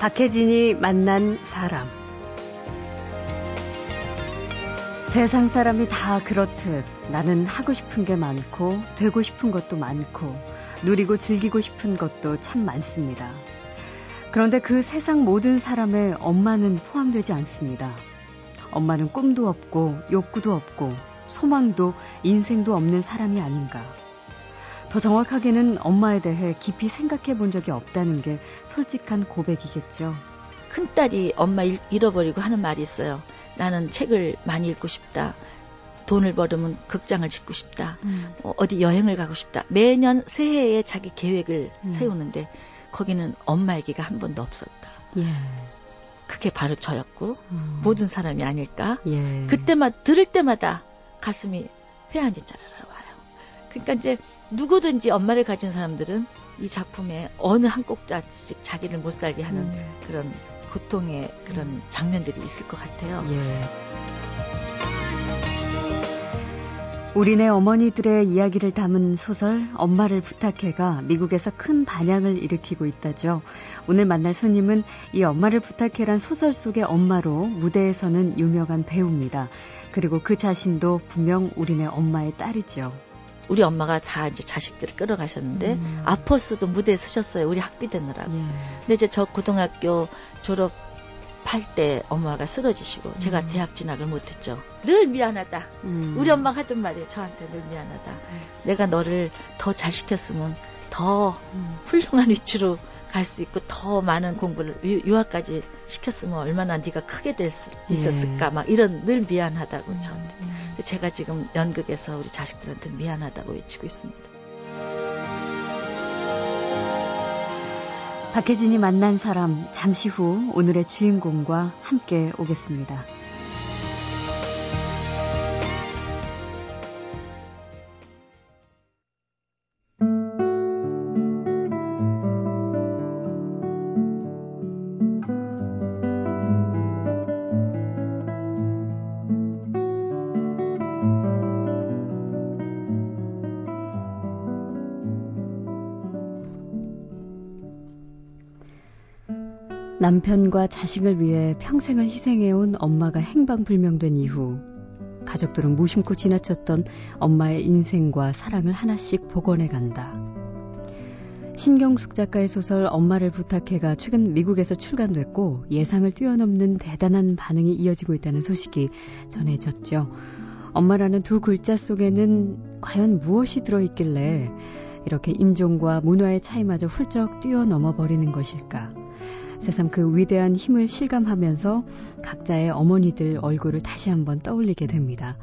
박혜진이 만난 사람. 세상 사람이 다 그렇듯 나는 하고 싶은 게 많고 되고 싶은 것도 많고 누리고 즐기고 싶은 것도 참 많습니다. 그런데 그 세상 모든 사람의 엄마는 포함되지 않습니다. 엄마는 꿈도 없고 욕구도 없고 소망도 인생도 없는 사람이 아닌가. 더 정확하게는 엄마에 대해 깊이 생각해 본 적이 없다는 게 솔직한 고백이겠죠. 큰딸이 엄마 잃어버리고 하는 말이 있어요. 나는 책을 많이 읽고 싶다. 돈을 벌으면 극장을 짓고 싶다. 음. 어, 어디 여행을 가고 싶다. 매년 새해에 자기 계획을 음. 세우는데 거기는 엄마 얘기가 한 번도 없었다. 예. 그게 바로 저였고 음. 모든 사람이 아닐까. 예. 그때만 들을 때마다 가슴이 와요. 그러니까 이제 누구든지 엄마를 가진 사람들은 이 작품에 어느 한 꼭지씩 자기를 못 살게 하는 음. 그런 고통의 그런 음. 장면들이 있을 것 같아요. 예. 우리네 어머니들의 이야기를 담은 소설 엄마를 부탁해가 미국에서 큰 반향을 일으키고 있다죠. 오늘 만날 손님은 이 엄마를 부탁해란 소설 속의 엄마로 무대에서는 유명한 배우입니다. 그리고 그 자신도 분명 우리네 엄마의 딸이죠. 우리 엄마가 다 이제 자식들을 끌어가셨는데 음. 아퍼스도 무대에 서셨어요. 우리 학비 되느라고. 예. 근데 이제 저 고등학교 졸업 할때 엄마가 쓰러지시고 음. 제가 대학 진학을 못했죠. 늘 미안하다. 음. 우리 엄마가 하던 말이에요. 저한테 늘 미안하다. 음. 내가 너를 더 잘 시켰으면 더 음. 훌륭한 위치로 갈 수 있고 더 많은 공부를 유, 학까지 시켰으면 얼마나 네가 크게 될 수 있었을까 예. 막 이런 늘 미안하다고 음. 저한테. 제가 지금 연극에서 우리 자식들한테 미안하다고 외치고 있습니다. 박혜진이 만난 사람 잠시 후 오늘의 주인공과 함께 오겠습니다. 남편과 자식을 위해 평생을 희생해온 엄마가 행방불명된 이후 가족들은 무심코 지나쳤던 엄마의 인생과 사랑을 하나씩 복원해 간다. 신경숙 작가의 소설 엄마를 부탁해가 최근 미국에서 출간됐고 예상을 뛰어넘는 대단한 반응이 이어지고 있다는 소식이 전해졌죠. 엄마라는 두 글자 속에는 과연 무엇이 들어있길래 이렇게 인종과 문화의 차이마저 훌쩍 뛰어넘어 버리는 것일까? 새삼 그 위대한 힘을 실감하면서 각자의 어머니들 얼굴을 다시 한번 떠올리게 됩니다.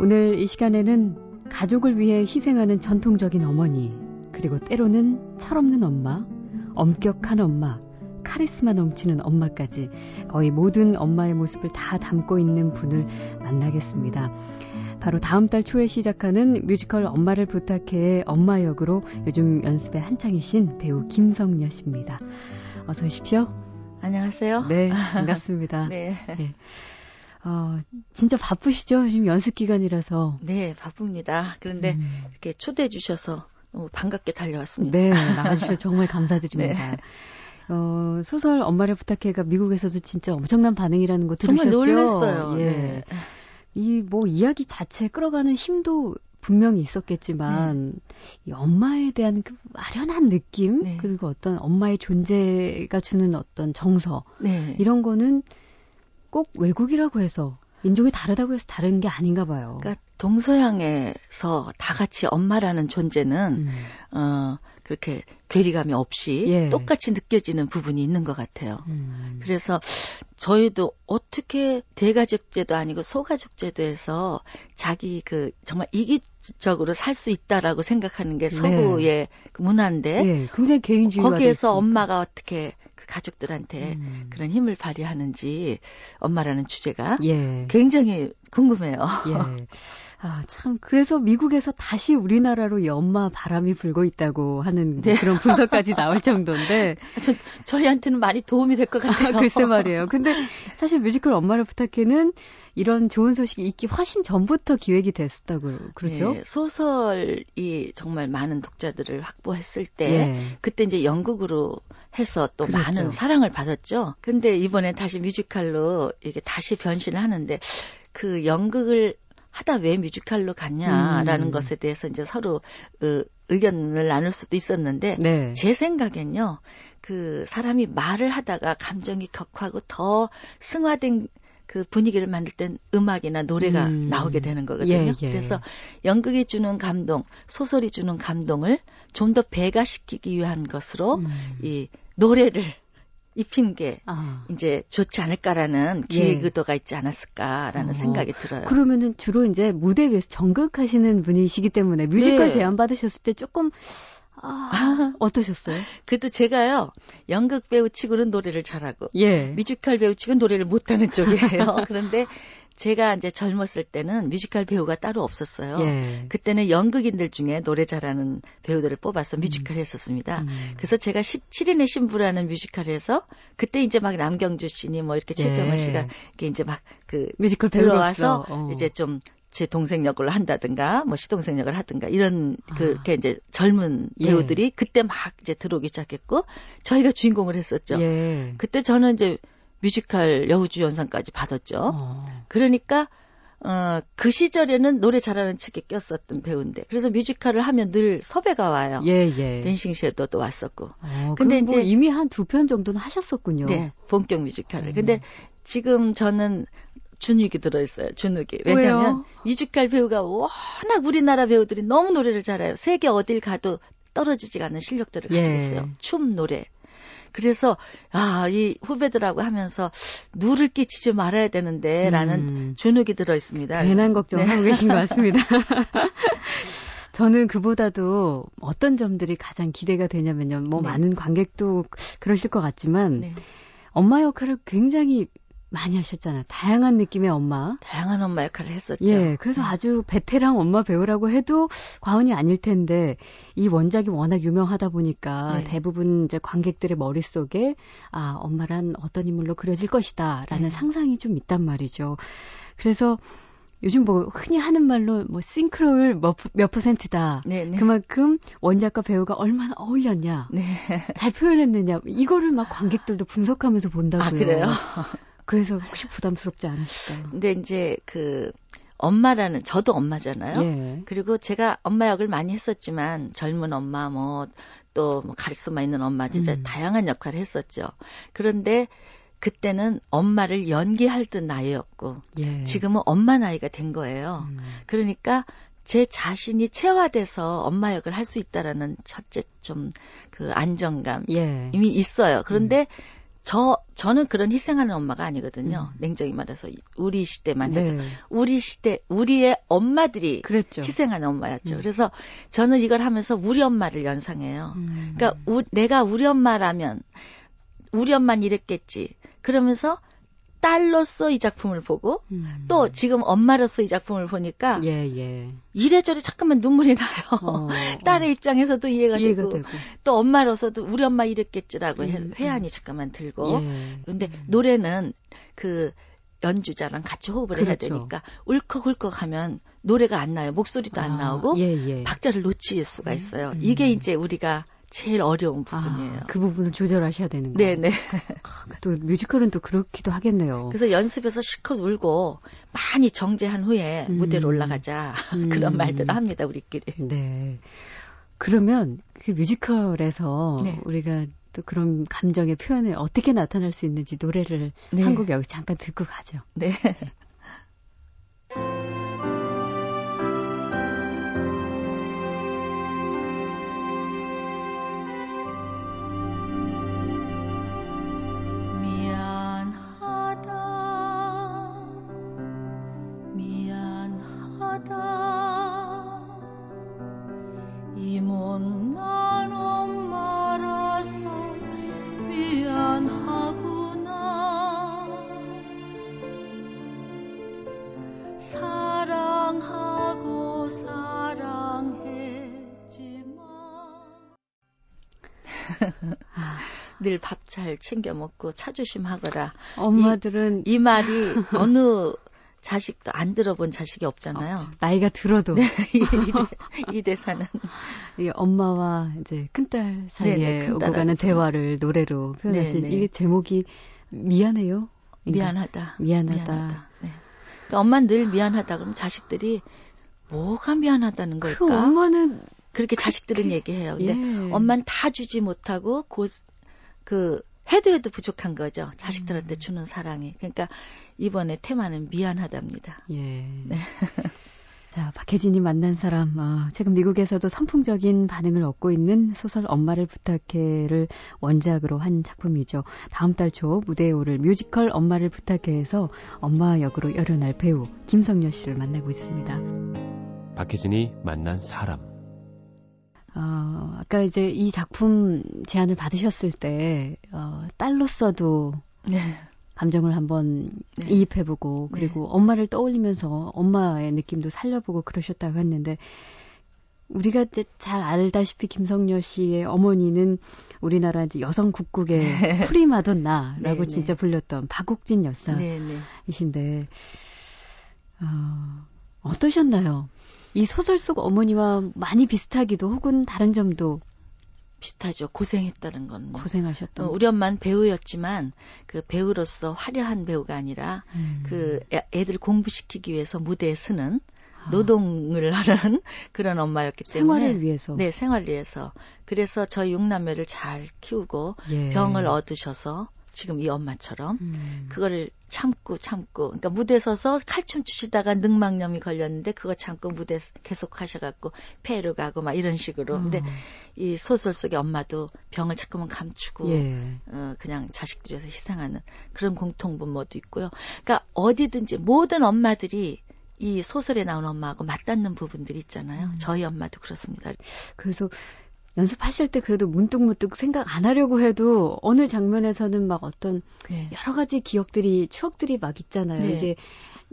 오늘 이 시간에는 가족을 위해 희생하는 전통적인 어머니, 그리고 때로는 철없는 엄마, 엄격한 엄마, 카리스마 넘치는 엄마까지 거의 모든 엄마의 모습을 다 담고 있는 분을 만나겠습니다. 바로 다음 달 초에 시작하는 뮤지컬 엄마를 부탁해의 엄마 역으로 요즘 연습에 한창이신 배우 김성녀 씨입니다. 어서 오십시오. 안녕하세요. 네, 반갑습니다. 네. 네. 어, 진짜 바쁘시죠? 지금 연습 기간이라서. 네, 바쁩니다. 그런데 음. 이렇게 초대해 주셔서 너무 반갑게 달려왔습니다. 네, 나와주셔서 정말 감사드립니다. 네. 어, 소설 엄마를 부탁해가 미국에서도 진짜 엄청난 반응이라는 거 들으셨죠? 정말 놀랐어요. 예. 네. 이뭐 이야기 자체 끌어가는 힘도 분명히 있었겠지만 네. 이 엄마에 대한 그 아련한 느낌 네. 그리고 어떤 엄마의 존재가 주는 어떤 정서 네. 이런 거는 꼭 외국이라고 해서 민족이 다르다고 해서 다른 게 아닌가 봐요. 그러니까 동서양에서 다 같이 엄마라는 존재는 음. 어 그렇게 괴리감이 없이 예. 똑같이 느껴지는 부분이 있는 것 같아요. 음. 그래서 저희도 어떻게 대가족제도 아니고 소가족제도에서 자기 그 정말 이기적으로 살 수 있다라고 생각하는 게 네. 서구의 네. 문화인데 예. 굉장히 개인주의 거기에서 엄마가 어떻게 그 가족들한테 음. 그런 힘을 발휘하는지 엄마라는 주제가 예. 굉장히 궁금해요. 예. 아, 참. 그래서 미국에서 다시 우리나라로 연마 바람이 불고 있다고 하는 네. 그런 분석까지 나올 정도인데. 저, 저희한테는 많이 도움이 될 것 같아요. 아, 글쎄 말이에요. 근데 사실 뮤지컬 엄마를 부탁해는 이런 좋은 소식이 있기 훨씬 전부터 기획이 됐었다고 그러죠. 네, 소설이 정말 많은 독자들을 확보했을 때 네. 그때 이제 연극으로 해서 또 그렇죠. 많은 사랑을 받았죠. 근데 이번에 다시 뮤지컬로 이게 다시 변신을 하는데 그 연극을 하다 왜 뮤지컬로 갔냐라는 음. 것에 대해서 이제 서로 그 의견을 나눌 수도 있었는데 네. 제 생각엔요. 그 사람이 말을 하다가 감정이 격하고 더 승화된 그 분위기를 만들 땐 음악이나 노래가 음. 나오게 되는 거거든요. 예, 예. 그래서 연극이 주는 감동, 소설이 주는 감동을 좀 더 배가시키기 위한 것으로 음. 이 노래를 입힌 게 아. 이제 좋지 않을까라는 예. 기획 의도가 있지 않았을까라는 어. 생각이 들어요. 그러면은 주로 이제 무대 위에서 전극하시는 분이시기 때문에 뮤지컬 네. 제안 받으셨을 때 조금 아, 어떠셨어요? 그래도 제가요, 연극 배우 치고는 노래를 잘하고, 예. 뮤지컬 배우 치고는 노래를 못하는 쪽이에요. 그런데 제가 이제 젊었을 때는 뮤지컬 배우가 따로 없었어요. 예. 그때는 연극인들 중에 노래 잘하는 배우들을 뽑아서 뮤지컬 음. 했었습니다. 음. 그래서 제가 시, 7인의 신부라는 뮤지컬에서 그때 이제 막 남경주 씨니 뭐 이렇게 최정원 예. 씨가 이게 이제 막 그 뮤지컬 들어와서 어. 이제 좀 제 동생 역을 한다든가 뭐 시동생 역을 하든가 이런 아. 그렇게 이제 젊은 예. 배우들이 예. 그때 막 이제 들어오기 시작했고 저희가 주인공을 했었죠. 예. 그때 저는 이제 뮤지컬 여우주연상까지 받았죠. 어. 그러니까 어, 그 시절에는 노래 잘하는 측에 꼈었던 배우인데 그래서 뮤지컬을 하면 늘 섭외가 와요. 예, 예. Dancing Shadow도 왔었고. 어, 근데 뭐 이제 이미 한 두 편 정도는 하셨었군요. 네, 본격 뮤지컬을. 음. 근데 지금 저는 주눅이 들어있어요. 주눅이. 왜냐하면 왜요? 뮤지컬 배우가 워낙 우리나라 배우들이 너무 노래를 잘해요. 세계 어딜 가도 떨어지지가 않는 실력들을 가지고 예. 있어요. 춤, 노래. 그래서 아, 이 후배들하고 하면서 누를 끼치지 말아야 되는데 라는 음. 주눅이 들어 있습니다. 괜한 걱정을 네. 하고 계신 것 같습니다. 저는 그보다도 어떤 점들이 가장 기대가 되냐면요. 뭐 네. 많은 관객도 그러실 것 같지만 네. 엄마 역할을 굉장히 많이 하셨잖아요. 다양한 느낌의 엄마. 다양한 엄마 역할을 했었죠. 예, 그래서 음. 아주 베테랑 엄마 배우라고 해도 과언이 아닐 텐데 이 원작이 워낙 유명하다 보니까 네. 대부분 이제 관객들의 머릿속에 아, 엄마란 어떤 인물로 그려질 것이다라는 네. 상상이 좀 있단 말이죠. 그래서 요즘 뭐 흔히 하는 말로 뭐 싱크로율 몇, 몇 퍼센트다. 네네. 네. 그만큼 원작과 배우가 얼마나 어울렸냐. 네. 잘 표현했느냐. 이거를 막 관객들도 분석하면서 본다고요. 아, 그래요? 그래서 혹시 부담스럽지 않으실까요? 근데 이제 그 엄마라는 저도 엄마잖아요. 예. 그리고 제가 엄마 역을 많이 했었지만 젊은 엄마 뭐 또뭐 뭐 카리스마 있는 엄마 진짜 음. 다양한 역할을 했었죠. 그런데 그때는 엄마를 연기할 듯 나이였고 예. 지금은 엄마 나이가 된 거예요. 음. 그러니까 제 자신이 체화돼서 엄마 역을 할 수 있다라는 첫째 좀 그 안정감 예. 이미 있어요. 그런데 음. 저 저는 그런 희생하는 엄마가 아니거든요. 음. 냉정히 말해서 우리 시대만 해도 네. 우리 시대 우리의 엄마들이 그랬죠. 희생하는 엄마였죠. 음. 그래서 저는 이걸 하면서 우리 엄마를 연상해요. 음. 그러니까 우, 내가 우리 엄마라면 우리 엄마는 이랬겠지. 그러면서 딸로서 이 작품을 보고 음. 또 지금 엄마로서 이 작품을 보니까 예, 예. 이래저래 잠깐만 눈물이 나요. 어, 딸의 어. 입장에서도 이해가, 이해가 되고, 되고, 또 엄마로서도 우리 엄마 이랬겠지라고 음, 회한이 잠깐만 들고 예. 근데 음. 노래는 그 연주자랑 같이 호흡을 그렇죠. 해야 되니까 울컥울컥 하면 노래가 안 나요. 목소리도 안 아, 나오고 예, 예. 박자를 놓칠 수가 있어요. 음. 이게 이제 우리가 제일 어려운 아, 부분이에요. 아, 그 부분을 조절하셔야 되는 거예요. 네네. 아, 또 뮤지컬은 또 그렇기도 하겠네요. 그래서 연습에서 실컷 울고 많이 정제한 후에 음. 무대로 올라가자 음. 그런 말들을 합니다 우리끼리. 네. 그러면 그 뮤지컬에서 네. 우리가 또 그런 감정의 표현을 어떻게 나타낼 수 있는지 노래를 네. 한곡 여기 잠깐 듣고 가죠. 네. 네. 늘 밥 잘 챙겨 먹고 차조심하거라. 엄마들은 이, 이 말이 어느 자식도 안 들어본 자식이 없잖아요. 어, 나이가 들어도 네, 이, 이, 대사는 이 엄마와 이제 큰딸 사이에 네네, 네, 오고 가는 대화를 노래로 표현하신 네네. 이 제목이 미안해요. 미안하다. 미안하다. 미안하다. 네. 그러니까 엄마는 늘 미안하다 그러면 자식들이 뭐가 미안하다는 걸까? 그 엄마는 그렇게 자식들은 얘기해요. 근데 예. 엄마는 다 주지 못하고 고, 그 해도 해도 부족한 거죠. 자식들한테 음. 주는 사랑이. 그러니까 이번에 테마는 미안하답니다. 예. 네. 자, 박혜진이 만난 사람, 어, 최근 미국에서도 선풍적인 반응을 얻고 있는 소설 엄마를 부탁해를 원작으로 한 작품이죠. 다음 달 초 무대에 오를 뮤지컬 엄마를 부탁해에서 엄마 역으로 열연할 배우 김성녀 씨를 만나고 있습니다. 박혜진이 만난 사람. 어, 아까 이제 이 작품 제안을 받으셨을 때, 어, 딸로서도 네. 감정을 한번 네. 이입해보고, 그리고 네. 엄마를 떠올리면서 엄마의 느낌도 살려보고 그러셨다고 했는데, 우리가 이제 잘 알다시피 김성녀 씨의 어머니는 우리나라 이제 여성 국국의 네. 프리마돈나라고 네, 네. 진짜 불렸던 박옥진 여사이신데, 어, 어떠셨나요? 이 소설 속 어머니와 많이 비슷하기도 혹은 다른 점도 비슷하죠. 고생했다는 건. 뭐. 고생하셨던. 어, 우리 엄마는 배우였지만 그 배우로서 화려한 배우가 아니라 음. 그 애들 공부시키기 위해서 무대에 서는 아. 노동을 하는 그런 엄마였기 때문에 생활을 위해서 네 생활을 위해서 그래서 저희 육남매를 잘 키우고 예. 병을 얻으셔서 지금 이 엄마처럼 음. 그거를 참고 참고 그러니까 무대 서서 칼춤 추시다가 늑막염이 걸렸는데 그거 참고 무대 계속 하셔갖고 폐로 가고 막 이런 식으로 음. 근데 이 소설 속의 엄마도 병을 자꾸만 감추고 예. 어, 그냥 자식들에서 희생하는 그런 공통분모도 있고요 그러니까 어디든지 모든 엄마들이 이 소설에 나온 엄마하고 맞닿는 부분들이 있잖아요. 음. 저희 엄마도 그렇습니다. 그래서 연습하실 때 그래도 문득문득 생각 안 하려고 해도 어느 장면에서는 막 어떤 네. 여러 가지 기억들이 추억들이 막 있잖아요. 네. 이제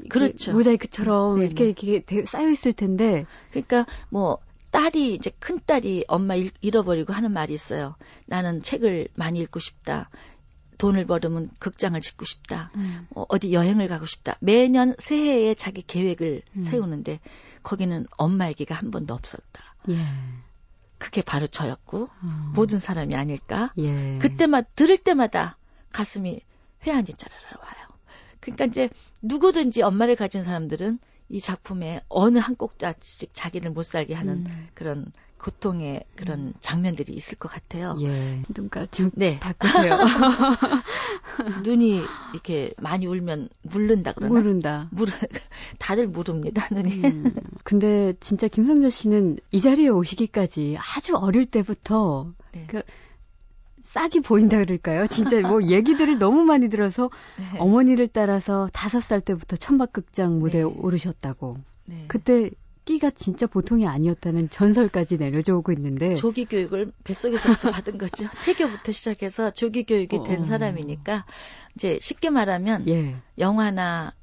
그렇죠. 모자이크처럼 네, 이렇게 네. 이렇게 쌓여 있을 텐데 그러니까 뭐 딸이 이제 큰 딸이 엄마 잃어버리고 하는 말이 있어요. 나는 책을 많이 읽고 싶다. 돈을 벌으면 극장을 짓고 싶다. 음. 어, 어디 여행을 가고 싶다. 매년 새해에 자기 계획을 음. 세우는데 거기는 엄마 얘기가 한 번도 없었다. 예. 그게 바로 저였고 음. 모든 사람이 아닐까. 예. 그때마다 들을 때마다 가슴이 회한이 짜라라 와요. 그러니까 이제 누구든지 엄마를 가진 사람들은 이 작품에 어느 한 꼭지씩 자기를 못 살게 하는 음. 그런 고통의 그런 음. 장면들이 있을 것 같아요. 예. 눈가 좀 네. 닦으세요. 눈이 이렇게 많이 울면 물른다 그러나? 물른다. 물 다들 물릅니다 눈이. 음. 근데 진짜 김성재 씨는 이 자리에 오시기까지 아주 어릴 때부터 네. 그 싹이 보인다 그럴까요? 진짜 뭐 얘기들을 너무 많이 들어서 네. 어머니를 따라서 다섯 살 때부터 천막극장 무대에 네. 오르셨다고. 네. 그때 끼가 진짜 보통이 아니었다는 전설까지 내려져 오고 있는데 조기 교육을 뱃속에서부터 받은 거죠. 태교부터 시작해서 조기 교육이 된 어. 사람이니까 이제 쉽게 말하면 예. 영화나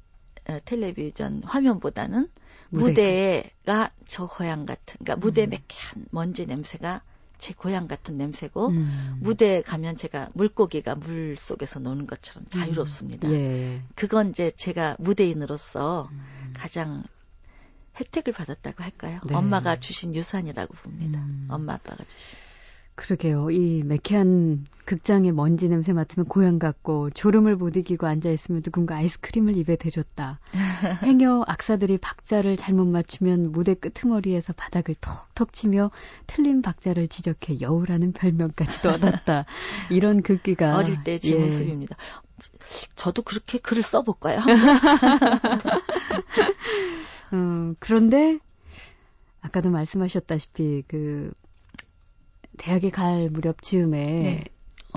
어, 텔레비전 화면보다는 무대. 가 저 고향 같은 그러니까 무대 음. 매캐한 먼지 냄새가 제 고향 같은 냄새고 음. 무대에 가면 제가 물고기가 물 속에서 노는 것처럼 자유롭습니다. 음. 예. 그건 이제 제가 무대인으로서 음. 가장 혜택을 받았다고 할까요? 네. 엄마가 주신 유산이라고 봅니다. 음. 엄마 아빠가 주신. 그러게요. 이 매캐한 극장의 먼지 냄새 맡으면 고향 같고 졸음을 못 이기고 앉아 있으면 누군가 아이스크림을 입에 대줬다. 행여 악사들이 박자를 잘못 맞추면 무대 끄트머리에서 바닥을 톡톡 치며 틀린 박자를 지적해 여우라는 별명까지도 얻었다. 이런 글귀가 어릴 때제 예. 모습입니다. 저도 그렇게 글을 써볼까요? 음, 그런데 아까도 말씀하셨다시피 그 대학에 갈 무렵 즈음에 네.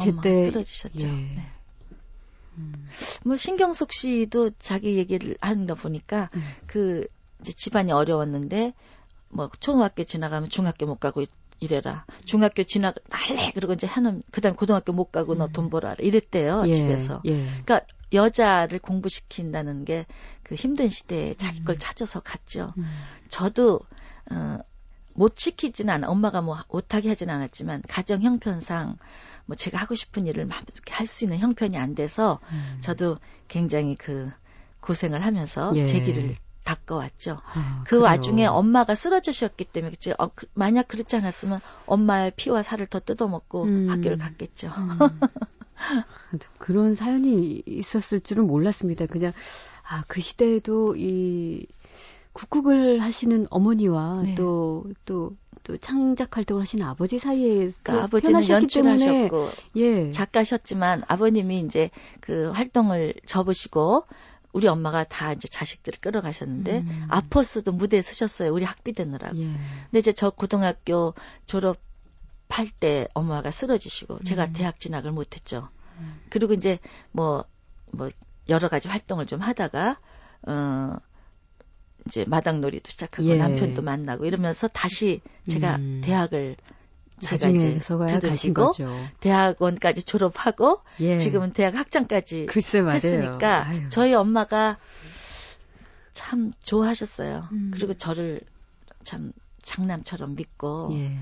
제때 쓰러지셨죠. 예. 네. 음. 뭐 신경숙 씨도 자기 얘기를 하는 거 보니까 음. 그 이제 집안이 어려웠는데 뭐 초등학교 지나가면 중학교 못 가고 이래라. 중학교 지나 갈래 그러고 이제 하는 그다음 고등학교 못 가고 너돈 벌어라 이랬대요 예, 집에서. 예. 그러니까 여자를 공부시킨다는 게 그 힘든 시대에 자기 걸 음. 찾아서 갔죠. 음. 저도 어못 시키지는 않아. 엄마가 뭐 못하게 하진 않았지만 가정 형편상 뭐 제가 하고 싶은 일을 할수 있는 형편이 안 돼서 음. 저도 굉장히 그 고생을 하면서 예. 제 길을 닦아왔죠. 아, 그 그래요. 와중에 엄마가 쓰러지셨기 때문에 그치? 어, 그, 만약 그렇지 않았으면 엄마의 피와 살을 더 뜯어먹고 음. 학교를 갔겠죠. 음. 그런 사연이 있었을 줄은 몰랐습니다. 그냥 아 그 시대에도 이 국국을 하시는 어머니와 네. 또, 또, 또 창작 활동을 하시는 아버지 사이에 그러니까 아버지는 연출하셨고 예. 작가셨지만 아버님이 이제 그 활동을 접으시고 우리 엄마가 다 이제 자식들을 끌어가셨는데 음. 아퍼스도 무대에 서셨어요. 우리 학비 되느라고. 예. 근데 이제 저 고등학교 졸업 할 때 엄마가 쓰러지시고 음. 제가 대학 진학을 못했죠. 음. 그리고 이제 뭐뭐 뭐 여러 가지 활동을 좀 하다가 어 이제 마당놀이도 시작하고 예. 남편도 만나고 이러면서 다시 제가 음. 대학을 제가 이제 두들기고 대학원까지 졸업하고 예. 지금은 대학 학장까지 했으니까 아유. 저희 엄마가 참 좋아하셨어요. 음. 그리고 저를 참 장남처럼 믿고 예.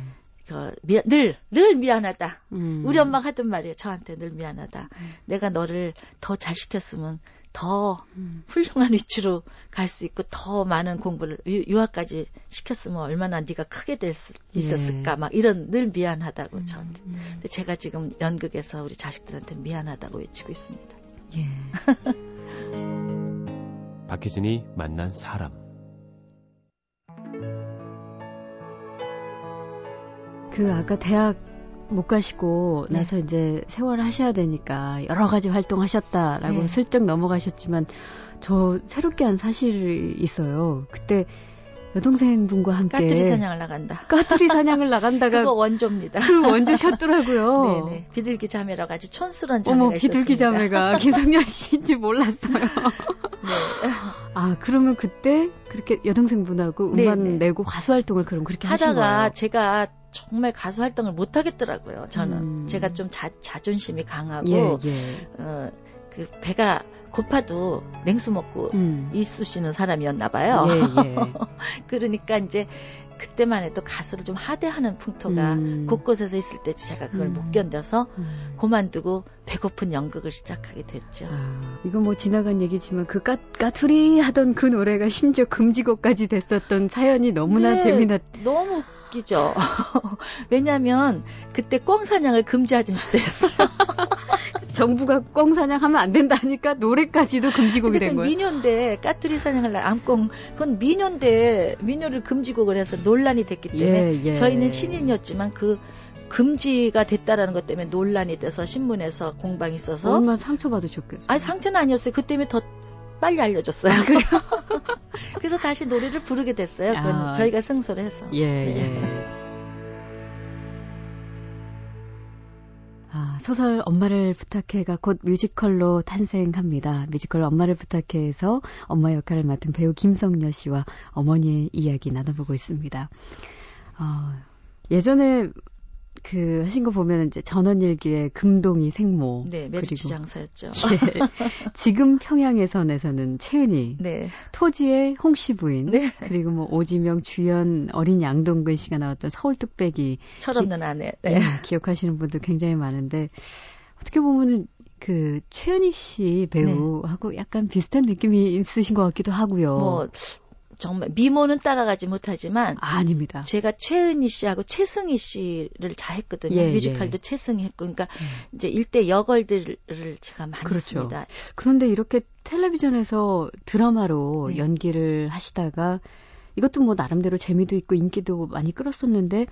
그, 미안, 늘, 늘 미안하다. 음. 우리 엄마가 하던 말이에요. 저한테 늘 미안하다. 음. 내가 너를 더 잘 시켰으면 더 음. 훌륭한 위치로 갈 수 있고 더 많은 공부를 유, 학까지 시켰으면 얼마나 네가 크게 될 수 있었을까 예. 막 이런 늘 미안하다고 음. 저한테. 음. 근데 제가 지금 연극에서 우리 자식들한테 미안하다고 외치고 있습니다. 예. 박혜진이 만난 사람. 그 아까 대학 못 가시고 네. 나서 이제 세월을 하셔야 되니까 여러 가지 활동하셨다라고 네. 슬쩍 넘어가셨지만 저 새롭게 한 사실이 있어요. 그때 여동생 분과 함께 까투리 사냥을 나간다. 까투리 사냥을 나간다가 그거 원조입니다. 그 원조 셨더라고요. 네네. 비둘기 자매라고 아주 촌스러운 자매가 어머 비둘기 있었습니다. 자매가 김성렬 씨인지 몰랐어요. 네. 아 그러면 그때 그렇게 여동생 분하고 음반 네네. 내고 가수 활동을 그럼 그렇게 하신 거예요? 하다가 제가 정말 가수 활동을 못 하겠더라고요. 저는 음. 제가 좀 자, 자존심이 강하고 예, 예. 어, 그 배가 고파도 냉수 먹고 음. 있으시는 사람이었나 봐요. 예, 예. 그러니까 이제 그때만 해도 가수를 좀 하대하는 풍토가 음. 곳곳에서 있을 때 제가 그걸 음. 못 견뎌서 음. 그만두고 배고픈 연극을 시작하게 됐죠. 아, 이거 뭐 지나간 얘기지만 그 까, 까투리 하던 그 노래가 심지어 금지곡까지 됐었던 사연이 너무나 네, 재미났. 너무 웃기죠. 왜냐하면 그때 꽁 사냥을 금지하던 시대였어요. 정부가 꽁 사냥하면 안 된다니까 노래까지도 금지곡이 된 거예요. 민요인데 까투리 사냥을 암꽁 그건 민요인데 민요를 금지곡을 해서 논란이 됐기 때문에 예, 예. 저희는 신인이었지만 그 금지가 됐다라는 것 때문에 논란이 돼서 신문에서 공방이 있어서 얼마나 상처받으셨겠어요. 아니 상처는 아니었어요. 그 때문에 더 빨리 알려줬어요. 아, 그래요? 그래서 다시 노래를 부르게 됐어요. 그건 아, 저희가 승소를 해서. 예, 네. 예. 아, 소설 엄마를 부탁해가 곧 뮤지컬로 탄생합니다. 뮤지컬 엄마를 부탁해에서 엄마 역할을 맡은 배우 김성녀 씨와 어머니의 이야기 나눠보고 있습니다. 어, 예전에 그 하신 거 보면 이제 전원일기의 금동이 생모. 네, 멸치 장사였죠. 예, 지금 평양에선에서는 최은희. 네. 토지의 홍씨 부인. 네. 그리고 뭐 오지명 주연 어린 양동근 씨가 나왔던 서울 뚝배기. 철없는 아내. 네. 네. 기억하시는 분들 굉장히 많은데 어떻게 보면은 그 최은희 씨 배우하고 네. 약간 비슷한 느낌이 있으신 것 같기도 하고요. 뭐 정말 미모는 따라가지 못하지만 아, 아닙니다. 제가 최은희 씨하고 최승희 씨를 잘 했거든요. 예, 뮤지컬도 예. 최승희 했고 그러니까 예. 이제 일대 여걸들을 제가 많이 그렇죠. 했습니다. 그런데 이렇게 텔레비전에서 드라마로 네. 연기를 하시다가 이것도 뭐 나름대로 재미도 있고 인기도 많이 끌었었는데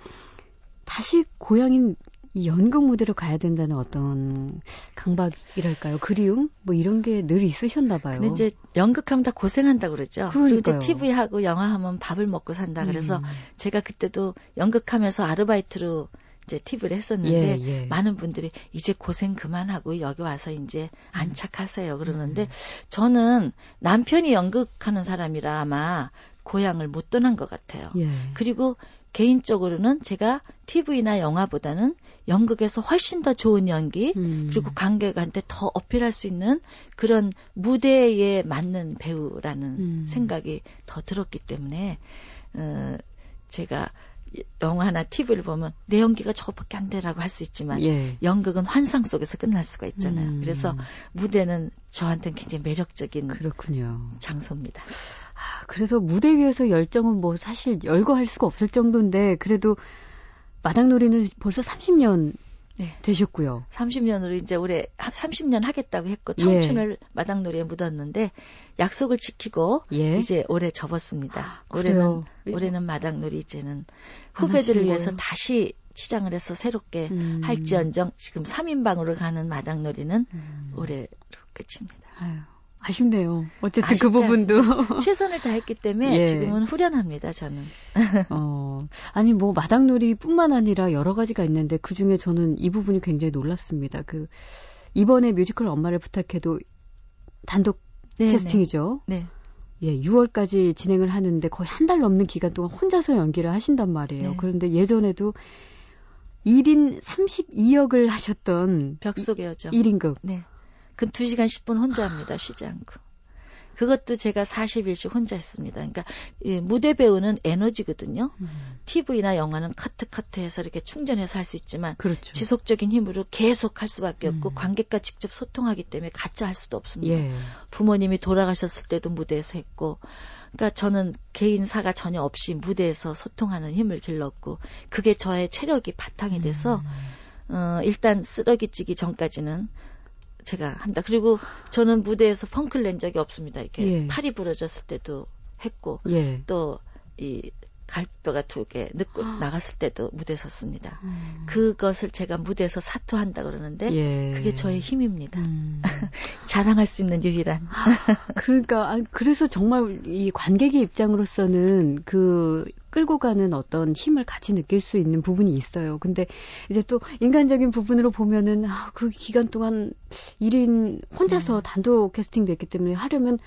다시 고향인 이 연극 무대로 가야 된다는 어떤 강박이랄까요? 그리움? 뭐 이런 게 늘 있으셨나 봐요. 근데 이제 연극하면 다 고생한다 그러죠. 그러니까요. 그리고 이제 TV 하고 영화 하면 밥을 먹고 산다. 그래서 음. 제가 그때도 연극하면서 아르바이트로 이제 TV를 했었는데 예, 예. 많은 분들이 이제 고생 그만하고 여기 와서 이제 안착하세요 그러는데 음. 저는 남편이 연극하는 사람이라 아마 고향을 못 떠난 것 같아요. 예. 그리고 개인적으로는 제가 TV나 영화보다는 연극에서 훨씬 더 좋은 연기 음. 그리고 관객한테 더 어필할 수 있는 그런 무대에 맞는 배우라는 음. 생각이 더 들었기 때문에 어 제가 영화나 TV를 보면 내 연기가 저것밖에 안 되라고 할 수 있지만 예. 연극은 환상 속에서 끝날 수가 있잖아요. 음. 그래서 무대는 저한테는 굉장히 매력적인 그렇군요. 장소입니다. 아, 그래서 무대 위에서 열정은 뭐 사실 열거할 수가 없을 정도인데 그래도 마당놀이는 벌써 30년 네. 되셨고요. 30년으로 이제 올해 30년 하겠다고 했고 예. 청춘을 마당놀이에 묻었는데 약속을 지키고 예. 이제 올해 접었습니다. 그래요. 올해는 올해는 마당놀이 이제는 안 후배들을 위해서? 다시 치장을 해서 새롭게 음. 할지언정 지금 3인방으로 가는 마당놀이는 음. 올해로 끝입니다. 아유, 아쉽네요. 어쨌든 그 부분도 최선을 다했기 때문에 예. 지금은 후련합니다. 저는. 어, 아니 뭐 마당놀이뿐만 아니라 여러 가지가 있는데 그 중에 저는 이 부분이 굉장히 놀랐습니다. 그 이번에 뮤지컬 엄마를 부탁해도 단독 네, 캐스팅이죠. 네. 예, 6월까지 진행을 하는데 거의 한 달 넘는 기간 동안 혼자서 연기를 하신단 말이에요. 네. 그런데 예전에도 1인 32역을 하셨던 벽 속의 여정. 1인극. 네. 그 2시간 10분 혼자 합니다. 쉬지 않고. 그것도 제가 40일씩 혼자 했습니다. 그러니까 이 무대 배우는 에너지거든요. TV나 영화는 커트 커트해서 이렇게 충전해서 할 수 있지만 그렇죠. 지속적인 힘으로 계속 할 수밖에 없고 음. 관객과 직접 소통하기 때문에 가짜 할 수도 없습니다. 예. 부모님이 돌아가셨을 때도 무대에서 했고 그러니까 저는 개인사가 전혀 없이 무대에서 소통하는 힘을 길렀고 그게 저의 체력이 바탕이 돼서 음. 어, 일단 쓰러기찌기 전까지는 제가 합니다. 그리고 저는 무대에서 펑크를 낸 적이 없습니다. 이렇게 예. 팔이 부러졌을 때도 했고 예. 또이 갈뼈가 두개 늙고 나갔을 때도 무대 섰습니다. 음. 그것을 제가 무대에서 사투한다 그러는데 예. 그게 저의 힘입니다. 음. 자랑할 수 있는 유일한. 그러니까 아, 그래서 정말 이 관객의 입장으로서는 그 끌고 가는 어떤 힘을 같이 느낄 수 있는 부분이 있어요. 근데 이제 또 인간적인 부분으로 보면은 아, 그 기간 동안 1인 혼자서 음. 단독 캐스팅 됐기 때문에 하려면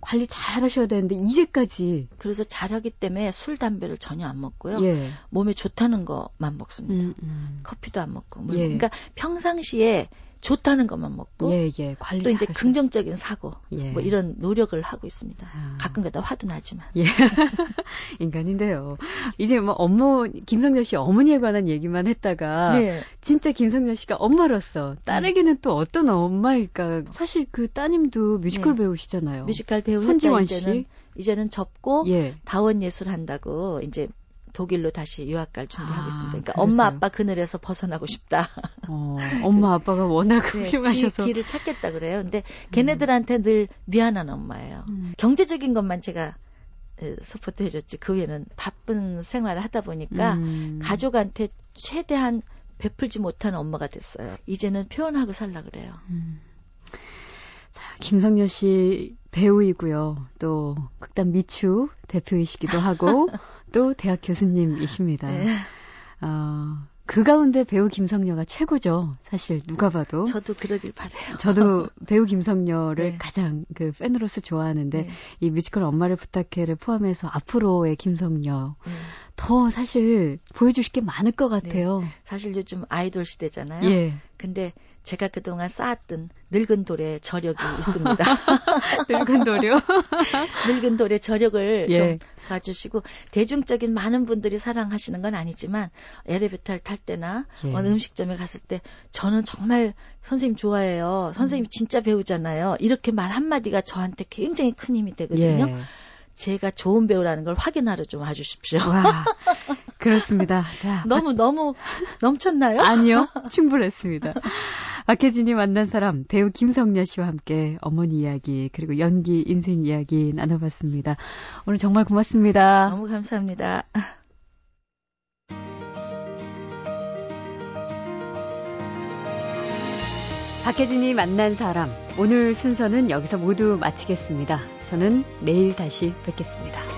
관리 잘 하셔야 되는데 이제까지 그래서 잘하기 때문에 술 담배를 전혀 안 먹고요. 예. 몸에 좋다는 것만 먹습니다. 음, 음. 커피도 안 먹고. 물. 예. 그러니까 평상시에 좋다는 것만 먹고 예, 예. 관리 또 이제 잘 하셔야- 긍정적인 사고 예. 뭐 이런 노력을 하고 있습니다. 아. 가끔가다 화도 나지만. 예. 인간인데요. 이제 뭐 엄마 김성녀 씨 어머니에 관한 얘기만 했다가 네. 진짜 김성녀 씨가 엄마로서 딸에게는 또 어떤 엄마일까? 사실 그 따님도 뮤지컬 네. 배우시잖아요. 뮤지컬 배우 이제는 씨. 이제는 접고 예. 다원 예술 한다고 이제 독일로 다시 유학 갈 준비하고 아, 있습니다. 그러니까 그래서요? 엄마 아빠 그늘에서 벗어나고 싶다. 어, 엄마 아빠가 워낙 네, 훌륭하셔서. 지 길을 찾겠다 그래요. 근데 걔네들한테 늘 미안한 엄마예요. 음. 경제적인 것만 제가 에, support 해줬지 그 외에는 바쁜 생활을 하다 보니까 음. 가족한테 최대한 베풀지 못하는 엄마가 됐어요. 이제는 표현하고 살라 그래요. 음. 자, 김성녀 씨 배우이고요. 또 극단 미추 대표이시기도 하고 또 대학 교수님이십니다. 네. 어, 그 가운데 배우 김성녀가 최고죠. 사실 누가 봐도. 저도 그러길 바래요. 저도 배우 김성녀를 네. 가장 그 팬으로서 좋아하는데 네. 이 뮤지컬 엄마를 부탁해를 포함해서 앞으로의 김성녀 네. 더 사실 보여주실 게 많을 것 같아요. 사실 요즘 아이돌 시대잖아요. 예. 근데 제가 그동안 쌓았던 늙은 돌의 저력이 있습니다. 늙은 도료. 늙은 돌의 저력을 예. 좀 봐주시고 대중적인 많은 분들이 사랑하시는 건 아니지만 엘리베이터를 탈 때나 예. 어느 음식점에 갔을 때 저는 정말 선생님 좋아해요. 선생님 음. 진짜 배우잖아요. 이렇게 말 한마디가 저한테 굉장히 큰 힘이 되거든요. 예. 제가 좋은 배우라는 걸 확인하러 좀 와주십시오. 와, 그렇습니다. 자, 너무 너무 넘쳤나요? 아니요, 충분했습니다. 박혜진이 만난 사람 배우 김성녀 씨와 함께 어머니 이야기 그리고 연기 인생 이야기 나눠봤습니다. 오늘 정말 고맙습니다. 너무 감사합니다. 박혜진이 만난 사람 오늘 순서는 여기서 모두 마치겠습니다. 저는 내일 다시 뵙겠습니다.